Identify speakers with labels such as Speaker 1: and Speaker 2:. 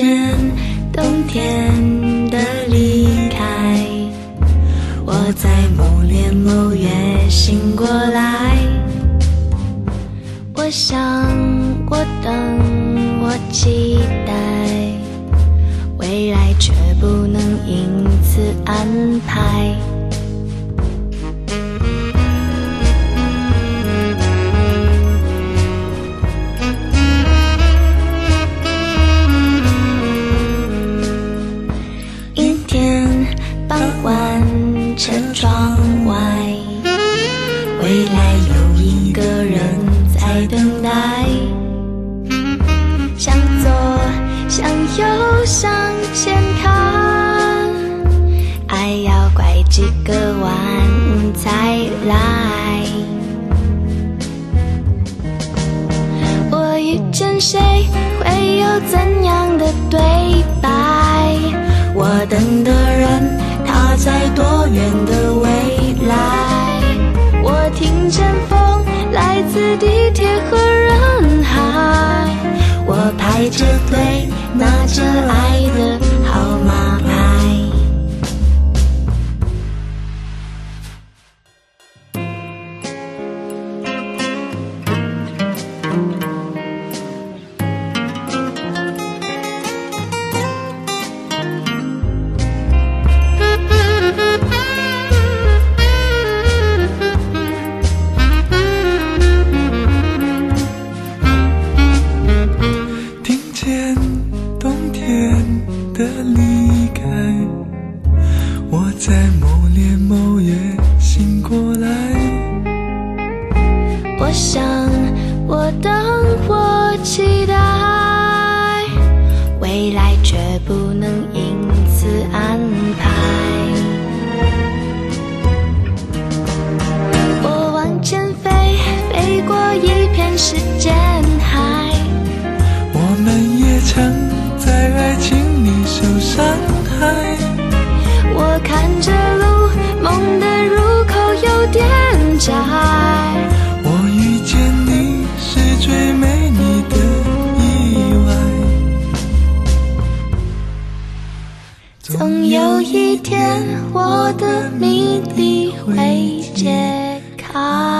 Speaker 1: 见冬天的离开，我在某年某月醒过来。我想，我等，我期待，未来却不能因此安排。在等待。向左，向右，向前看，爱要拐几个弯才来。我遇见谁，会有怎样的对白？我等的人，他在多远的未来？我听见风来自地着对拿着爱
Speaker 2: 离开，我在某年某月醒过来。
Speaker 1: 我想，我等，我期待，未来却不能因此安总有一天，我的谜底会解开。